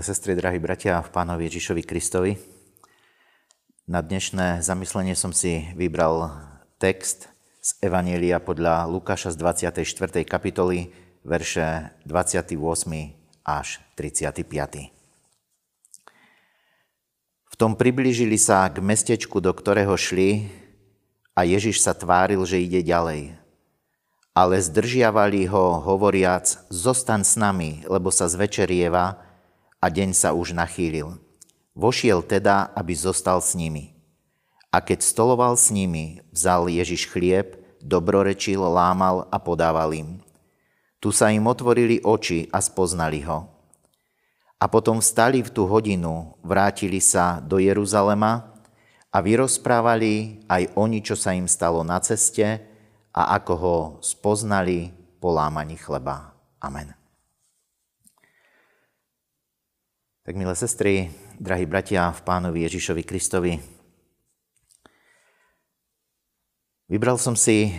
Milé sestry, drahí bratia v Pánovi Ježišovi Kristovi, na dnešné zamyslenie som si vybral text z Evanielia podľa Lukáša z 24. kapitoly, verše 28. až 35. V tom priblížili sa k mestečku, do ktorého šli a Ježiš sa tváril, že ide ďalej. Ale zdržiavali ho, hovoriac, zostan s nami, lebo sa zvečerieva, a deň sa už nachýlil. Vošiel teda, aby zostal s nimi. A keď stoloval s nimi, vzal Ježiš chlieb, dobrorečil, lámal a podával im. Tu sa im otvorili oči a spoznali ho. A potom vstali v tú hodinu, vrátili sa do Jeruzalema a vyrozprávali aj oni, čo sa im stalo na ceste a ako ho spoznali po lámaní chleba. Amen. Tak milé sestry, drahí bratia v pánovi Ježišovi Kristovi, vybral som si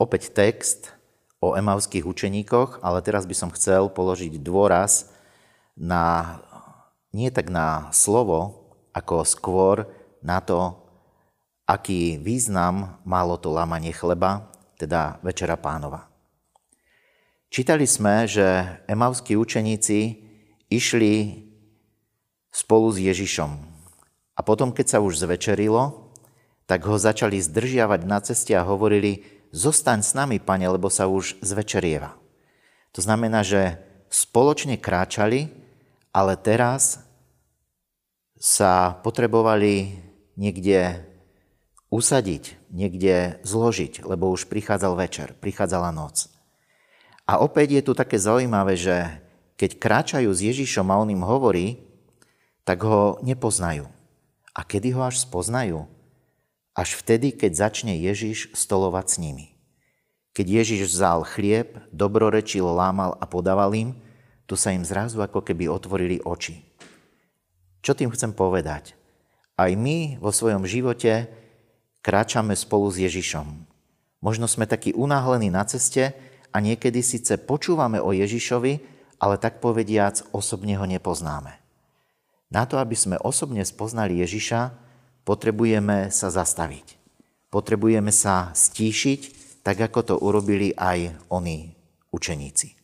opäť text o emavských učeníkoch, ale teraz by som chcel položiť dôraz na, nie tak na slovo, ako skôr na to, aký význam malo to lámanie chleba, teda Večera pánova. Čítali sme, že emavskí učeníci išli spolu s Ježišom. A potom, keď sa už zvečerilo, tak ho začali zdržiavať na ceste a hovorili, zostaň s nami, pane, lebo sa už zvečerieva. To znamená, že spoločne kráčali, ale teraz sa potrebovali niekde usadiť, niekde zložiť, lebo už prichádzal večer, prichádzala noc. A opäť je tu také zaujímavé, že keď kráčajú s Ježišom a on im hovorí, tak ho nepoznajú. A kedy ho až spoznajú? Až vtedy, keď začne Ježiš stolovať s nimi. Keď Ježiš vzal chlieb, dobrorečil, lámal a podával im, tu sa im zrazu ako keby otvorili oči. Čo tým chcem povedať? Aj my vo svojom živote kráčame spolu s Ježišom. Možno sme takí unáhlení na ceste a niekedy síce počúvame o Ježišovi, ale tak povediac osobne ho nepoznáme. Na to, aby sme osobne spoznali Ježiša, potrebujeme sa zastaviť. Potrebujeme sa stíšiť, tak ako to urobili aj oni, učeníci.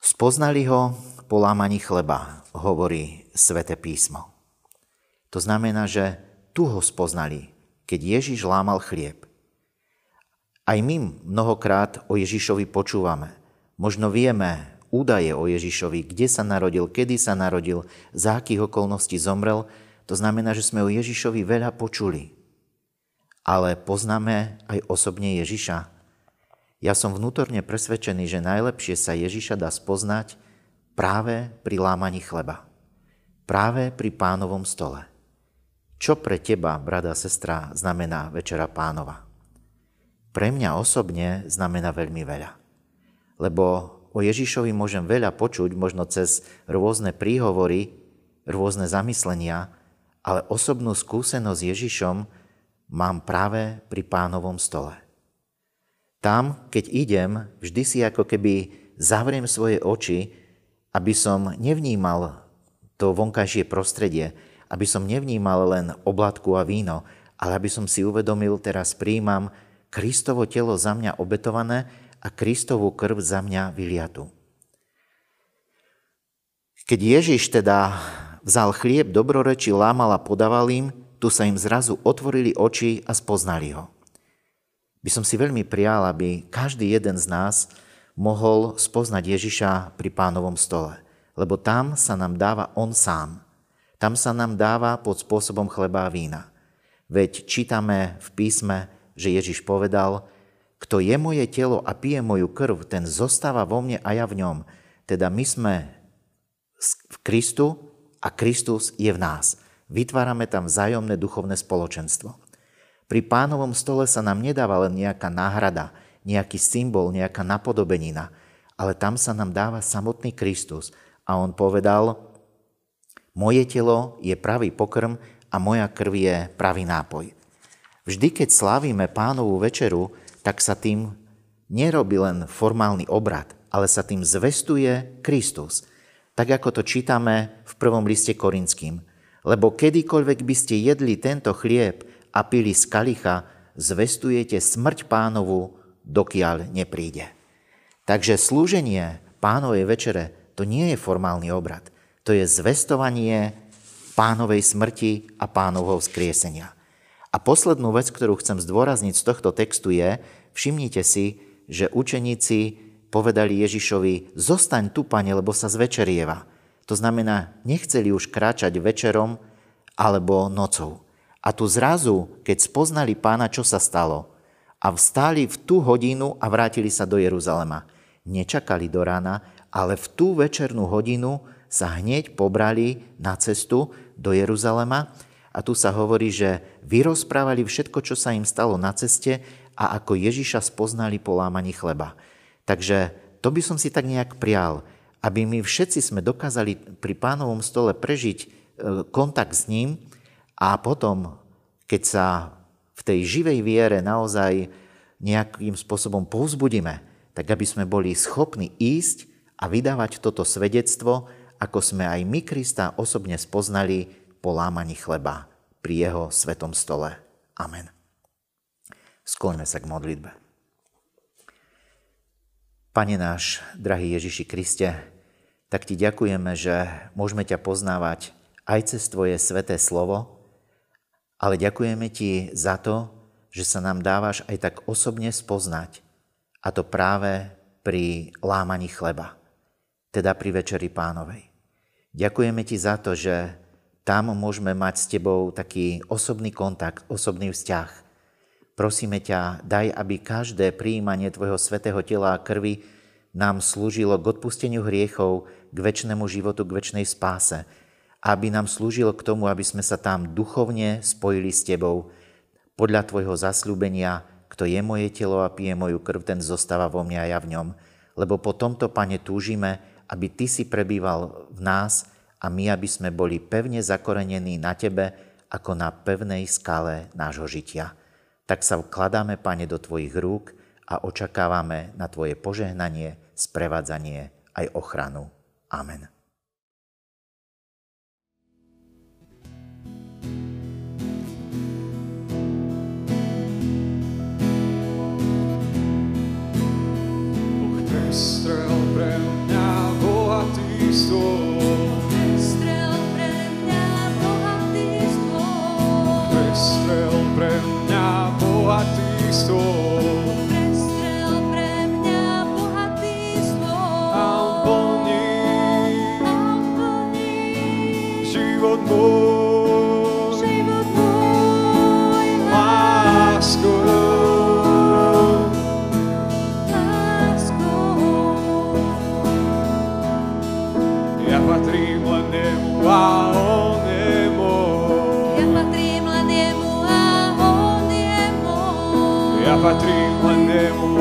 Spoznali ho po lámaní chleba, hovorí sväté písmo. To znamená, že tu ho spoznali, keď Ježiš lámal chlieb. Aj my mnohokrát o Ježišovi počúvame. Možno vieme, údaje o Ježišovi, kde sa narodil, kedy sa narodil, za akých okolností zomrel, to znamená, že sme o Ježišovi veľa počuli. Ale poznáme aj osobne Ježiša. Ja som vnútorne presvedčený, že najlepšie sa Ježiša dá spoznať práve pri lámaní chleba. Práve pri pánovom stole. Čo pre teba, brada sestra, znamená Večera pánova? Pre mňa osobne znamená veľmi veľa. Lebo o Ježišovi môžem veľa počuť, možno cez rôzne príhovory, rôzne zamyslenia, ale osobnú skúsenosť s Ježišom mám práve pri pánovom stole. Tam, keď idem, vždy si ako keby zavriem svoje oči, aby som nevnímal to vonkajšie prostredie, aby som nevnímal len oblatku a víno, ale aby som si uvedomil, teraz príjmam Kristovo telo za mňa obetované a Kristovú krv za mňa vyliatu. Keď Ježiš teda vzal chlieb, dobroreči, lámal a podával im, tu sa im zrazu otvorili oči a spoznali ho. By som si veľmi prijal, aby každý jeden z nás mohol spoznať Ježiša pri pánovom stole, lebo tam sa nám dáva On sám. Tam sa nám dáva pod spôsobom chleba a vína. Veď čítame v písme, že Ježiš povedal, kto je moje telo a pije moju krv, ten zostáva vo mne a ja v ňom. Teda my sme v Kristu a Kristus je v nás. Vytvárame tam vzájomné duchovné spoločenstvo. Pri pánovom stole sa nám nedáva len nejaká náhrada, nejaký symbol, nejaká napodobenina, ale tam sa nám dáva samotný Kristus. A on povedal, moje telo je pravý pokrm a moja krv je pravý nápoj. Vždy, keď slávime pánovú večeru, tak sa tým nerobí len formálny obrad, ale sa tým zvestuje Kristus. tak ako to čítame v prvom liste Korinským. Lebo kedykoľvek by ste jedli tento chlieb a pili z kalicha, zvestujete smrť pánovu, dokiaľ nepríde. Takže slúženie pánovej večere to nie je formálny obrad. To je zvestovanie pánovej smrti a pánovho vzkriesenia. A poslednú vec, ktorú chcem zdôrazniť z tohto textu je, všimnite si, že učeníci povedali Ježišovi, zostaň tu, pane, lebo sa zvečerieva. To znamená, nechceli už kráčať večerom alebo nocou. A tu zrazu, keď spoznali pána, čo sa stalo, a vstali v tú hodinu a vrátili sa do Jeruzalema. Nečakali do rána, ale v tú večernú hodinu sa hneď pobrali na cestu do Jeruzalema a tu sa hovorí, že vyrozprávali všetko, čo sa im stalo na ceste a ako Ježiša spoznali po lámaní chleba. Takže to by som si tak nejak prial, aby my všetci sme dokázali pri pánovom stole prežiť e, kontakt s ním a potom, keď sa v tej živej viere naozaj nejakým spôsobom povzbudíme, tak aby sme boli schopní ísť a vydávať toto svedectvo, ako sme aj my Krista osobne spoznali po lámaní chleba pri jeho svetom stole. Amen. Skloňme sa k modlitbe. Pane náš, drahý Ježiši Kriste, tak ti ďakujeme, že môžeme ťa poznávať aj cez tvoje sveté slovo, ale ďakujeme ti za to, že sa nám dávaš aj tak osobne spoznať, a to práve pri lámaní chleba, teda pri Večeri pánovej. Ďakujeme ti za to, že tam môžeme mať s Tebou taký osobný kontakt, osobný vzťah. Prosíme ťa, daj, aby každé príjmanie Tvojho svetého tela a krvi nám slúžilo k odpusteniu hriechov, k väčšnému životu, k väčšnej spáse. Aby nám slúžilo k tomu, aby sme sa tam duchovne spojili s Tebou. Podľa Tvojho zasľúbenia, kto je moje telo a pije moju krv, ten zostáva vo mne a ja v ňom. Lebo po tomto, Pane, túžime, aby Ty si prebýval v nás, a my, aby sme boli pevne zakorenení na Tebe, ako na pevnej skale nášho žitia. Tak sa vkladáme, Pane, do Tvojich rúk a očakávame na Tvoje požehnanie, sprevádzanie aj ochranu. Amen. Prestrel pre mňa bohatý stôl bohatý patrím len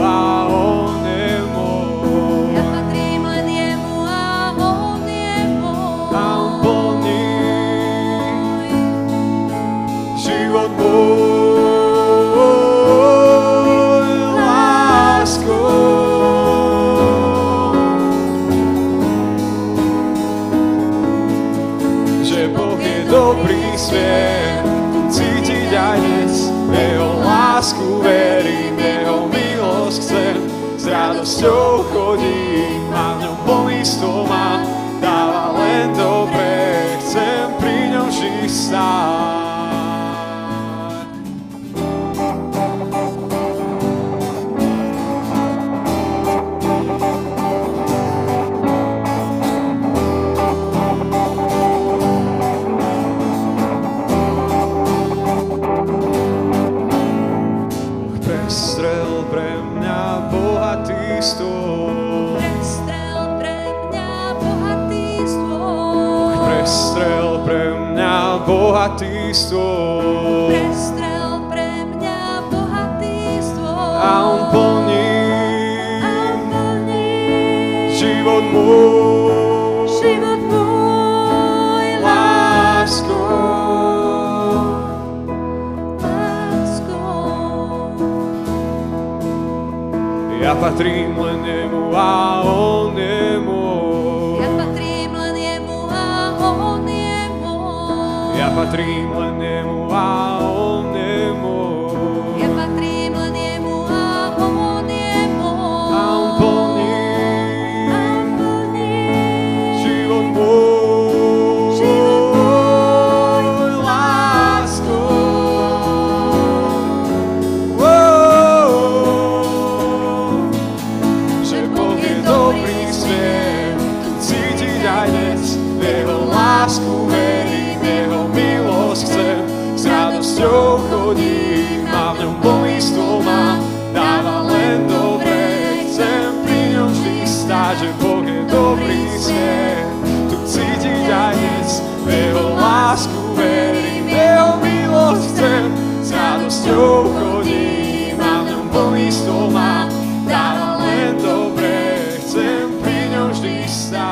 a on je môj. Ja patrím len jemu a on je môj. A on plní život môj láskou. Že Boh je dobrý svet, cítiť aj dnes, jeho lásku verím, radosťou chodím a v ňom plný stôl bohatý stôl. Prestrel pre mňa bohatý stôl. A on plní A on plní život môj život môj láskou. láskou. Ja patrím len nemu a on je patrím len jemu. a chodí, má v ňom poistu má, dáva len dobre. Chcem pri ňom vždy stáť, že Boh je dobrý svet. Tu cítiť aj dnes, v jeho lásku verím, v jeho milosť chcem, s radosťou chodí, má v ňom poistu má, dáva len dobre. Chcem pri ňom vždy stáť,